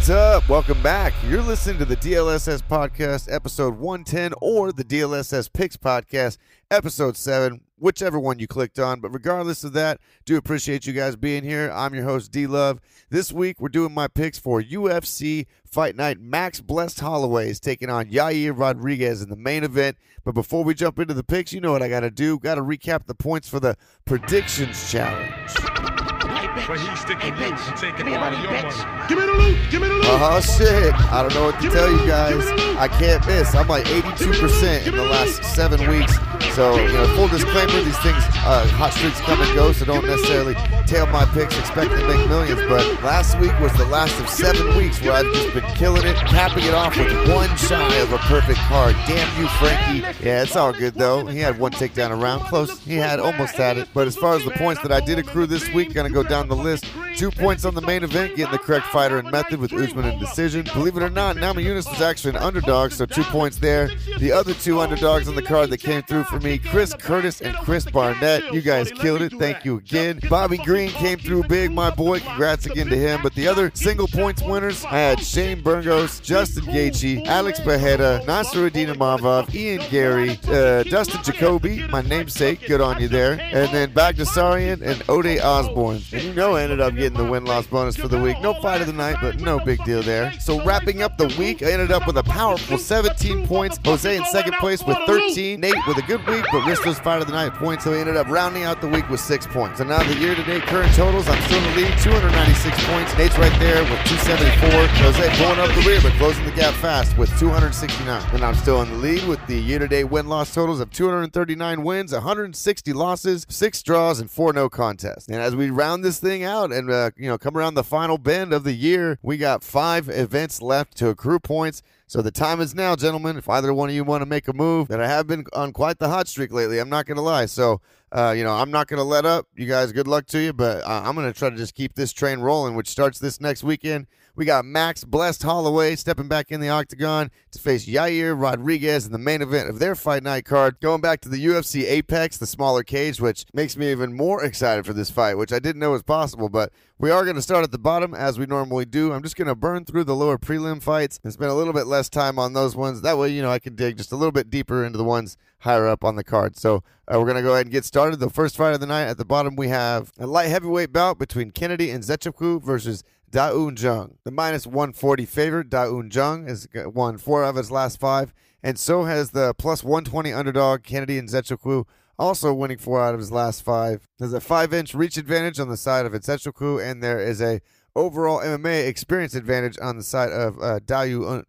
What's up? Welcome back. You're listening to the DLSS Podcast, episode 110, or the DLSS Picks Podcast, episode 7, whichever one you clicked on. But regardless of that, do appreciate you guys being here. I'm your host, D Love. This week, we're doing my picks for UFC Fight Night. Max Blessed Holloway is taking on Yair Rodriguez in the main event. But before we jump into the picks, you know what I got to do. Got to recap the points for the Predictions Challenge. But he's sticking Hey, loose bitch. and taking Give me all the of your bitch. money. Give me the loot. Give me the loot. Oh shit! I don't know what to Give tell you guys. Give me the loot. I can't miss. I'm like 82% in the last seven weeks. So, you know, full disclaimer: these things, uh, hot streaks come and go. So don't necessarily tail my picks expecting to make millions. But last week was the last of seven weeks where I've just been killing it, capping it off with one shy of a perfect card. Damn you, Frankie! Yeah, it's all good though. He had one takedown around, close. He had almost had it. But as far as the points that I did accrue this week, gonna go down the list. Two points on the main event, getting the correct fighter and method with Usman in decision. Believe it or not, Namajunas was actually an underdog, so two points there. The other two underdogs on the card that came through for me, Chris Curtis and Chris Barnett. You guys killed it. Thank you again. Bobby Green came through big, my boy. Congrats again to him. But the other single points winners, I had Shane Burgos, Justin Gaethje, Alex Beheda, Nasruddin Imavov, Ian Garry, uh, Dustin Jacoby, my namesake. Good on you there. And then Baghdasaryan and Ode Osborne. And you know I ended up getting the win-loss bonus for the week. No fight of the night, but no big deal there. So wrapping up the week, I ended up with a powerful 17 points. Jose in second place with 13. Nate with a good week, but Risto's fight of the night points. So he ended up rounding out the week with six points. And now the year-to-date current totals, I'm still in the lead, 296 points. Nate's right there with 274. Jose pulling up the rear, but closing the gap fast with 269. And I'm still in the lead with the year-to-date win-loss totals of 239 wins, 160 losses, six draws, and four no contests. And as we round this thing out and uh, you know come around the final bend of the year, we got five events left to accrue points. So the time is now, gentlemen. If either one of you want to make a move, that I have been on quite the hot streak lately. I'm not going to lie. So, uh, you know, I'm not going to let up. You guys, good luck to you. But uh, I'm going to try to just keep this train rolling, which starts this next weekend. We got Max Blessed Holloway stepping back in the octagon to face Yair Rodriguez in the main event of their fight night card. Going back to the UFC Apex, the smaller cage, which makes me even more excited for this fight, which I didn't know was possible. But we are going to start at the bottom as we normally do. I'm just going to burn through the lower prelim fights and spend a little bit less time on those ones. That way, you know, I can dig just a little bit deeper into the ones higher up on the card. So uh, we're going to go ahead and get started. The first fight of the night at the bottom, we have a light heavyweight bout between Kennedy Nzechukwu versus Da Un Jung. The minus 140 favorite, Da Un Jung, has won four of his last five, and so has the plus 120 underdog, Kennedy Nzechukwu, also winning four out of his last five. There's a five inch reach advantage on the side of Zechukwu, and there is a overall MMA experience advantage on the side of uh, Da Yu-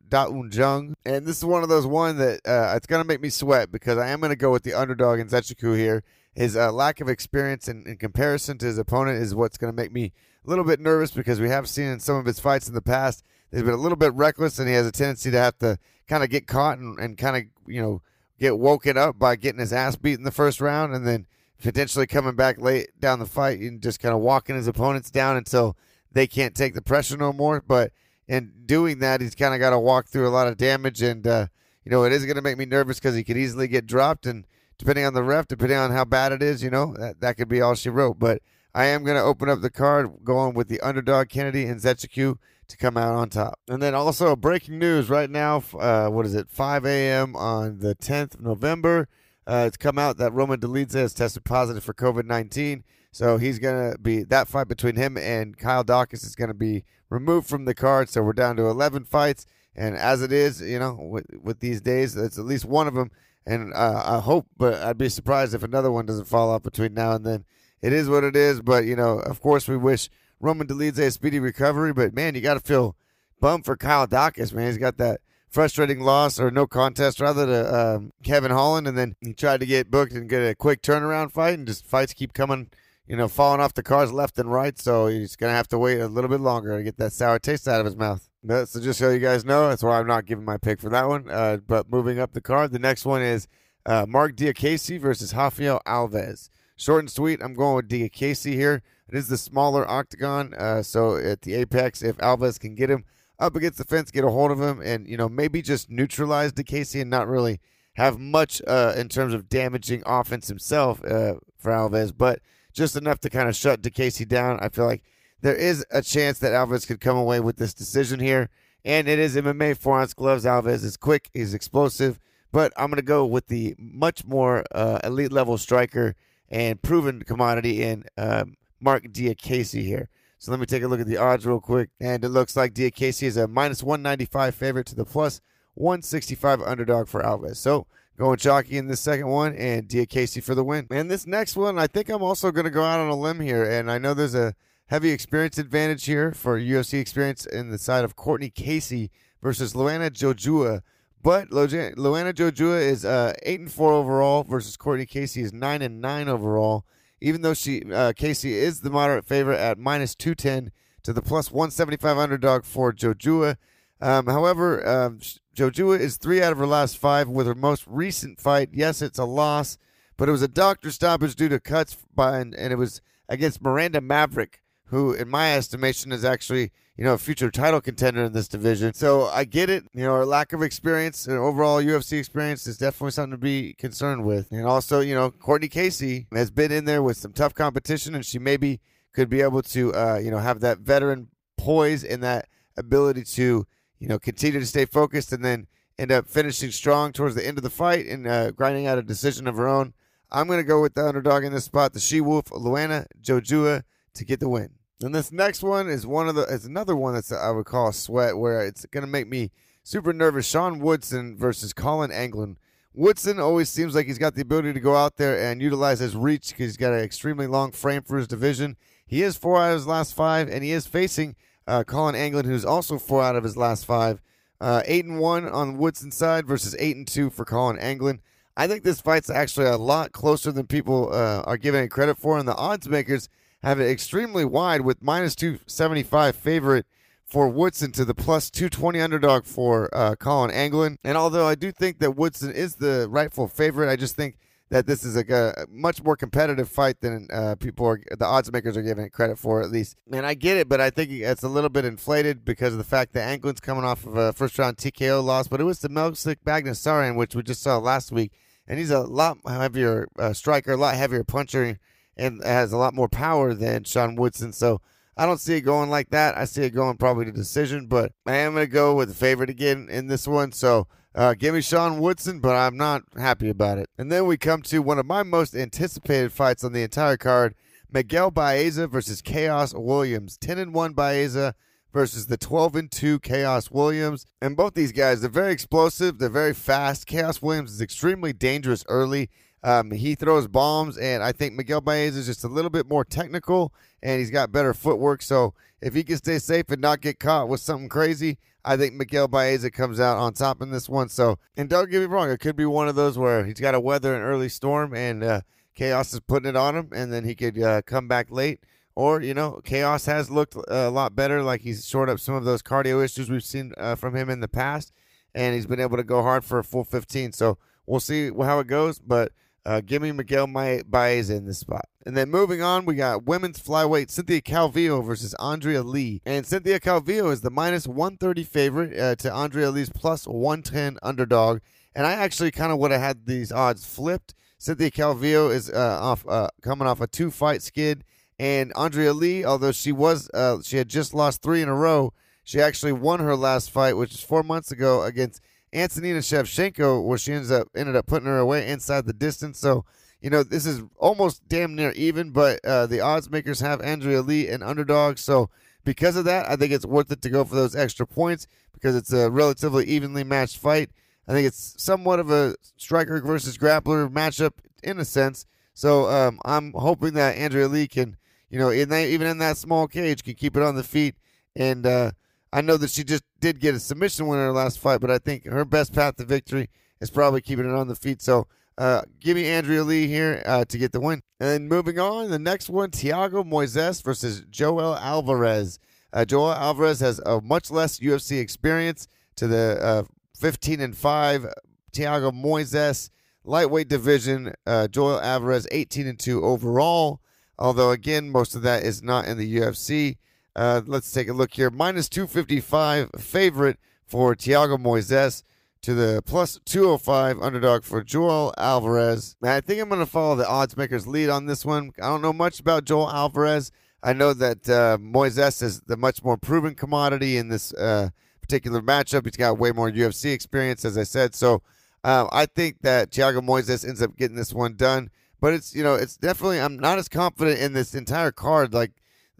Jung. And this is one of those one that uh, it's going to make me sweat because I am going to go with the underdog in Zechukwu here. His uh, lack of experience in, in comparison to his opponent is what's going to make me a little bit nervous because we have seen in some of his fights in the past, he's been a little bit reckless and he has a tendency to have to kind of get caught and, and kind of, you know, get woken up by getting his ass beat in the first round and then potentially coming back late down the fight and just kind of walking his opponents down until they can't take the pressure no more. But in doing that, he's kind of got to walk through a lot of damage. And, uh, you know, it is going to make me nervous because he could easily get dropped. And depending on the ref, depending on how bad it is, you know, that, that could be all she wrote. But I am going to open up the card going with the underdog Kennedy Nzechukwu to come out on top. And then also breaking news right now, uh, what is it, 5 a.m. on the 10th of November. Uh, it's come out that Roman Dolidze has tested positive for COVID 19. So he's going to be, that fight between him and Kyle Daukaus is going to be removed from the card. So we're down to 11 fights. And as it is, you know, with, with these days, it's at least one of them. And uh, I hope, but I'd be surprised if another one doesn't fall off between now and then. It is what it is. But, you know, of course, we wish Roman Dolidze a speedy recovery. But, man, you got to feel bummed for Kyle Daukaus, man. He's got that frustrating loss or no contest rather to um, Kevin Holland, and then he tried to get booked and get a quick turnaround fight, and just fights keep coming, you know, falling off the cars left and right. So he's gonna have to wait a little bit longer to get that sour taste out of his mouth. So just so you guys know, that's why I'm not giving my pick for that one. Uh, but moving up the card, the next one is uh, Marc Diakiese versus Rafael Alves. Short and sweet. I'm going with Diakase here. It is the smaller octagon, uh, so at the apex, if Alves can get him up against the fence, get a hold of him, and you know maybe just neutralize Diakiese and not really have much uh, in terms of damaging offense himself uh, for Alves, but just enough to kind of shut Diakiese down. I feel like there is a chance that Alvarez could come away with this decision here. And it is MMA four ounce gloves. Alvarez is quick, he's explosive, but I'm going to go with the much more uh, elite level striker and proven commodity in um, Marc Diakiese here. So let me take a look at the odds real quick. And it looks like Diakiese is a minus 195 favorite to the plus 165 underdog for Alves. So going chalky in this second one and Diakiese for the win. And this next one, I think I'm also going to go out on a limb here. And I know there's a heavy experience advantage here for UFC experience in the side of Courtney Casey versus Luana Jojua. But Luana Jojua is uh, eight and four overall versus Courtney Casey is nine and nine overall. Even though she uh, Casey is the moderate favorite at minus two ten to the plus one seventy five underdog for Jojua. Um, however, um, Jojua is three out of her last five with her most recent fight. Yes, it's a loss, but it was a doctor stoppage due to cuts by, and, and it was against Miranda Maverick, who, in my estimation, is actually you know, a future title contender in this division. So I get it. You know, our lack of experience and overall UFC experience is definitely something to be concerned with. And also, you know, Courtney Casey has been in there with some tough competition, and she maybe could be able to, uh, you know, have that veteran poise and that ability to, you know, continue to stay focused and then end up finishing strong towards the end of the fight and uh, grinding out a decision of her own. I'm going to go with the underdog in this spot, the She Wolf, Luana Jojua, to get the win. And this next one is one of the is another one that's I would call a sweat where it's going to make me super nervous. Sean Woodson versus Colin Anglin. Woodson always seems like he's got the ability to go out there and utilize his reach because he's got an extremely long frame for his division. He is four out of his last five, and he is facing uh, Colin Anglin, who's also four out of his last five. Uh, eight and one on Woodson's side versus eight and two for Colin Anglin. I think this fight's actually a lot closer than people uh, are giving it credit for, and the odds makers have it extremely wide with minus 275 favorite for Woodson to the plus 220 underdog for uh, Colin Anglin. And although I do think that Woodson is the rightful favorite, I just think that this is a, much more competitive fight than uh, people are, the odds makers are giving it credit for, at least. And I get it, but I think it's a little bit inflated because of the fact that Anglin's coming off of a first round TKO loss, but it was to Melsik Baghdasaryan, which we just saw last week. And he's a lot heavier uh, striker, a lot heavier puncher and has a lot more power than Sean Woodson. So I don't see it going like that. I see it going probably to decision, but I am going to go with the favorite again in this one. So uh, give me Sean Woodson, but I'm not happy about it. And then we come to one of my most anticipated fights on the entire card Miguel Baeza versus Khaos Williams. 10 and 1 Baeza versus the 12 and 2 Khaos Williams. And both these guys, they're very explosive, they're very fast. Khaos Williams is extremely dangerous early. Um, he throws bombs, and I think Miguel Baez is just a little bit more technical, and he's got better footwork. So if he can stay safe and not get caught with something crazy, I think Miguel Baeza comes out on top in this one. So, and don't get me wrong, it could be one of those where he's got to weather an early storm, and uh, Khaos is putting it on him, and then he could uh, come back late. Or, you know, Khaos has looked a lot better, like he's shored up some of those cardio issues we've seen uh, from him in the past, and he's been able to go hard for a full 15. So we'll see how it goes, but uh, give me Miguel Baez in this spot. And then moving on, we got women's flyweight Cynthia Calvillo versus Andrea Lee. And Cynthia Calvillo is the minus 130 favorite uh, to Andrea Lee's plus 110 underdog. And I actually kind of would have had these odds flipped. Cynthia Calvillo is uh, off uh, coming off a two fight skid. And Andrea Lee, although she was uh, she had just lost three in a row, she actually won her last fight, which is four months ago against Antonina Shevchenko, where she ends up ended up putting her away inside the distance. So, you know, this is almost damn near even, but uh, the odds makers have Andrea Lee an underdog. So, because of that, I think it's worth it to go for those extra points because it's a relatively evenly matched fight. I think it's somewhat of a striker versus grappler matchup in a sense. So um, I'm hoping that Andrea Lee can, you know, in that, even in that small cage, can keep it on the feet and uh, I know that she just did get a submission win in her last fight, but I think her best path to victory is probably keeping it on the feet. So uh, give me Andrea Lee here uh, to get the win. And moving on, the next one, Thiago Moises versus Joel Alvarez. Uh, Joel Alvarez has a much less UFC experience to the uh, 15 and 5. Thiago Moises, lightweight division. Uh, Joel Alvarez, 18 and 2 overall. Although, again, most of that is not in the UFC. Uh, let's take a look here. Minus 255 favorite for Thiago Moises to the plus 205 underdog for Joel Alvarez. I think I'm going to follow the odds makers lead on this one. I don't know much about Joel Alvarez. I know that uh, Moises is the much more proven commodity in this uh, particular matchup. He's got way more UFC experience, as I said. So um, I think that Thiago Moises ends up getting this one done. But it's you know it's definitely I'm not as confident in this entire card. Like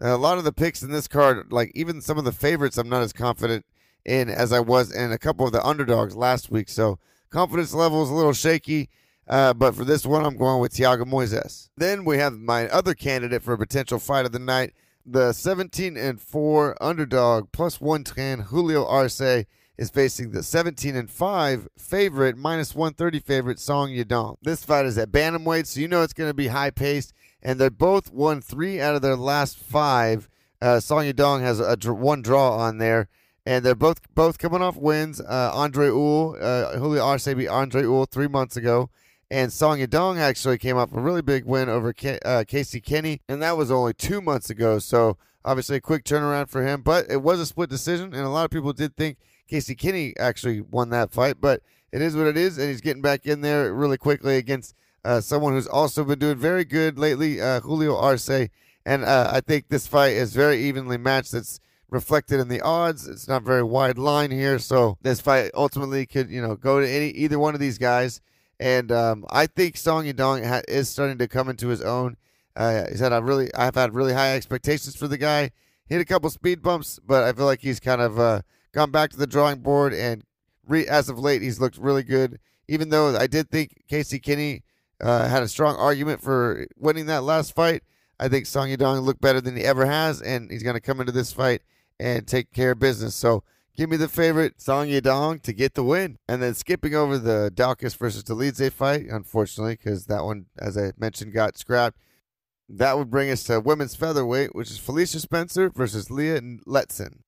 a lot of the picks in this card, like even some of the favorites, I'm not as confident in as I was in a couple of the underdogs last week. So confidence level is a little shaky. Uh, but for this one, I'm going with Thiago Moises. Then we have my other candidate for a potential fight of the night, the 17 and 4 underdog plus 110 Julio Arce is facing the 17 and 5 favorite minus 130 favorite Song Yadong. This fight is at bantamweight, so you know it's going to be high paced, and they both won three out of their last five. Uh, Song Yadong has a, a, one draw on there, and they're both both coming off wins. Uh, Andre Ewell, uh, Julio Arce beat Andre Ewell three months ago. And Song Yadong actually came off a really big win over K- uh, Casey Kenney, and that was only two months ago. So obviously a quick turnaround for him, but it was a split decision, and a lot of people did think Casey Kenney actually won that fight. But it is what it is, and he's getting back in there really quickly against uh, someone who's also been doing very good lately, uh, Julio Arce. And uh, I think this fight is very evenly matched. It's reflected in the odds. It's not very wide line here, so this fight ultimately could you know go to any either one of these guys. And um, I think Song Yadong ha- is starting to come into his own. Uh, he's really, I've had really high expectations for the guy. Hit a couple speed bumps, but I feel like he's kind of uh, gone back to the drawing board. And re- as of late, he's looked really good. Even though I did think Casey Kenney uh, had a strong argument for winning that last fight, I think Song Yadong looked better than he ever has, and he's going to come into this fight and take care of business. So Give me the favorite Song Yadong to get the win. And then skipping over the Daukaus versus Dolidze fight, unfortunately, because that one, as I mentioned, got scrapped. That would bring us to women's featherweight, which is Felicia Spencer versus Leah Letson.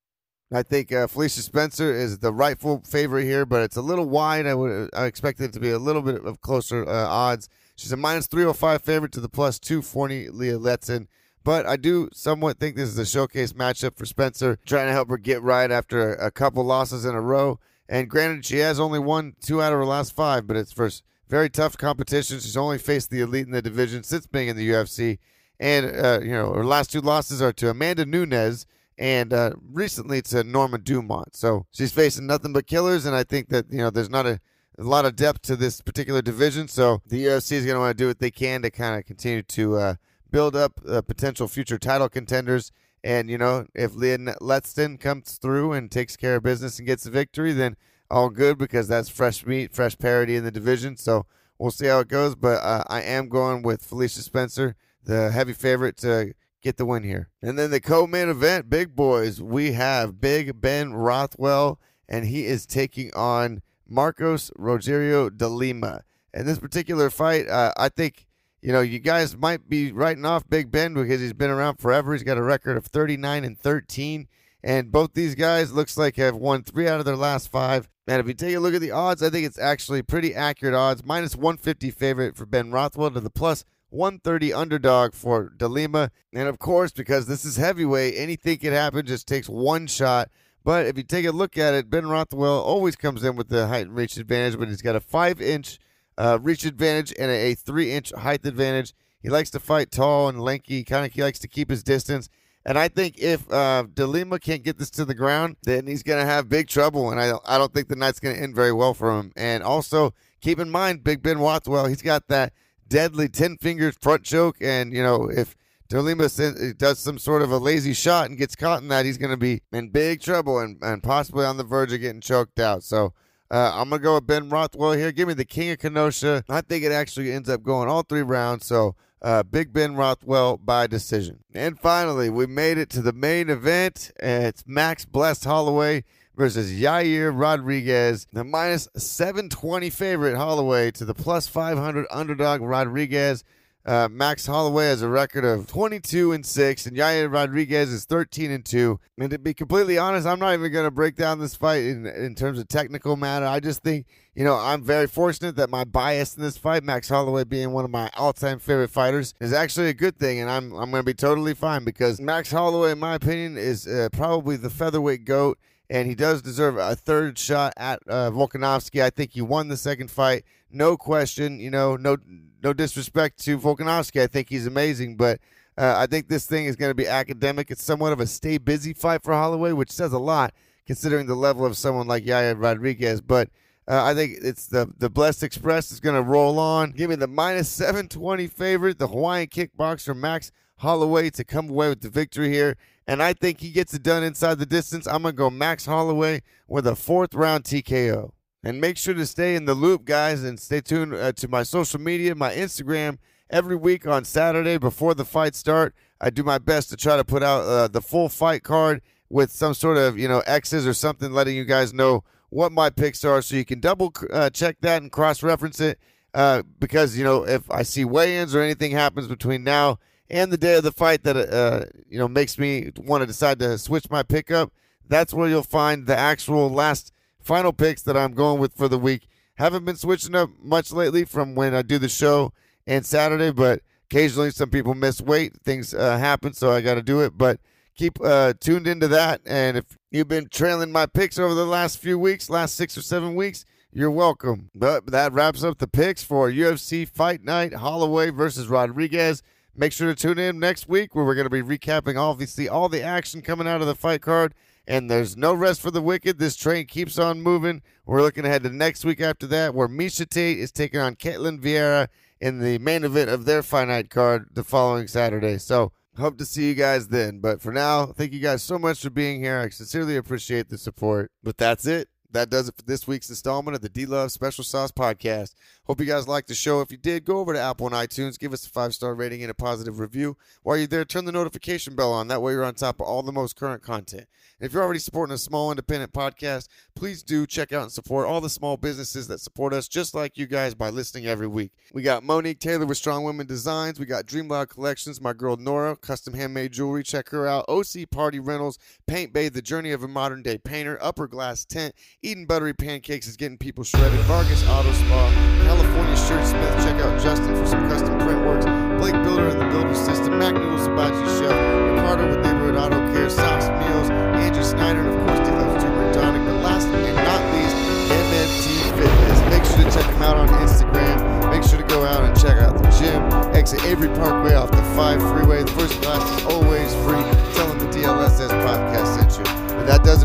I think uh, Felicia Spencer is the rightful favorite here, but it's a little wide. I would I expected it to be a little bit of closer uh, odds. She's a minus 305 favorite to the plus 240 Leah Letson. But I do somewhat think this is a showcase matchup for Spencer, trying to help her get right after a, couple losses in a row. And granted, she has only won two out of her last five, but it's for very tough competition. She's only faced the elite in the division since being in the UFC. And, uh, you know, her last two losses are to Amanda Nunes and uh, recently to Norma Dumont. So she's facing nothing but killers. And I think that, you know, there's not a, a lot of depth to this particular division. So the UFC is going to want to do what they can to kind of continue to. Uh, build up uh, potential future title contenders. And, you know, if Leah Letson comes through and takes care of business and gets a victory, then all good because that's fresh meat, fresh parity in the division. So we'll see how it goes. But uh, I am going with Felicia Spencer, the heavy favorite to get the win here. And then the co main event, big boys, we have Big Ben Rothwell, and he is taking on Marcos Rogerio de Lima. In this particular fight, uh, I think you know, you guys might be writing off Big Ben because he's been around forever. He's got a record of 39 and 13. And both these guys looks like have won three out of their last five. And if you take a look at the odds, I think it's actually pretty accurate odds. Minus 150 favorite for Ben Rothwell to the plus 130 underdog for DeLima. And of course, because this is heavyweight, anything can happen. Just takes one shot. But if you take a look at it, Ben Rothwell always comes in with the height and reach advantage, but he's got a five inch uh, reach advantage and a, three inch height advantage. He likes to fight tall and lanky. Kind of he likes to keep his distance. And I think if uh, DeLima can't get this to the ground, then he's going to have big trouble. And I don't, I don't think the night's going to end very well for him. And also keep in mind, Big Ben Rothwell, he's got that deadly 10 fingers front choke. And, you know, if DeLima does some sort of a lazy shot and gets caught in that, he's going to be in big trouble and, and possibly on the verge of getting choked out. So uh, I'm going to go with Ben Rothwell here. Give me the King of Kenosha. I think it actually ends up going all three rounds. So uh, Big Ben Rothwell by decision. And finally, we made it to the main event. It's Max Blessed Holloway versus Yair Rodriguez. The minus 720 favorite Holloway to the plus 500 underdog Rodriguez. Uh, Max Holloway has a record of 22 and 6, and Yair Rodriguez is 13 and 2. And to be completely honest, I'm not even going to break down this fight in, in terms of technical matter. I just think, you know, I'm very fortunate that my bias in this fight, Max Holloway being one of my all time favorite fighters, is actually a good thing. And I'm, I'm going to be totally fine because Max Holloway, in my opinion, is uh, probably the featherweight GOAT and he does deserve a third shot at uh, Volkanovski. I think he won the second fight, no question. You know, no no disrespect to Volkanovski. I think he's amazing, but Uh, I think this thing is going to be academic. It's somewhat of a stay busy fight for Holloway, which says a lot considering the level of someone like Yair Rodriguez. But uh, I think it's the the Blessed Express is going to roll on. Give me the minus 720 favorite, the Hawaiian kickboxer Max Holloway to come away with the victory here. And I think he gets it done inside the distance. I'm going to go Max Holloway with a fourth round TKO. And make sure to stay in the loop, guys, and stay tuned uh, to my social media, my Instagram. Every week on Saturday before the fight start, I do my best to try to put out uh, the full fight card with some sort of you know X's or something, letting you guys know what my picks are, so you can double uh, check that and cross reference it. Uh, because you know if I see weigh-ins or anything happens between now and the day of the fight that uh, you know makes me want to decide to switch my pickup, that's where you'll find the actual last final picks that I'm going with for the week. Haven't been switching up much lately from when I do the show and Saturday, but occasionally some people miss weight. Things uh, happen, so I got to do it. But keep uh, tuned into that. And if you've been trailing my picks over the last few weeks, last six or seven weeks, you're welcome. But that wraps up the picks for UFC Fight Night Holloway versus Rodriguez. Make sure to tune in next week where we're going to be recapping obviously all the action coming out of the fight card and there's no rest for the wicked. This train keeps on moving. We're looking ahead to next week after that, where Miesha Tate is taking on Ketlen Vieira in the main event of their finite card the following Saturday. So hope to see you guys then. But for now, thank you guys so much for being here. I sincerely appreciate the support. But that's it that does it for this week's installment of the D Love Special Sauce Podcast. Hope you guys liked the show. If you did, go over to Apple and iTunes, give us a five star rating and a positive review. While you're there, turn the notification bell on. That way, you're on top of all the most current content. And if you're already supporting a small independent podcast, please do check out and support all the small businesses that support us, just like you guys, by listening every week. We got Monique Taylor with Strong Women Designs. We got Dream Loud Collections, my girl Nora, custom handmade jewelry. Check her out. OC Party Rentals, Paint Bay, the journey of a modern day painter, Upper Glass Tent, Eden Buttery Pancakes is getting people shredded. Vargas Auto Spa, California Shirt Smith. Check out Justin for some custom print works. Blake Builder and the Builder System. Mac Noodles Hibachi Chef. Ricardo with Neighborhood Auto Care. Socks Meals. Andrew Snyder and of course Deluxe Turmeric Tonic. But last and not least, MFT Fitness. Make sure to check them out on Instagram. Make sure to go out and check out the gym. Exit Avery Parkway off the 5 freeway. The first class is always free. Tell them the DLSS podcast sent you. But that does it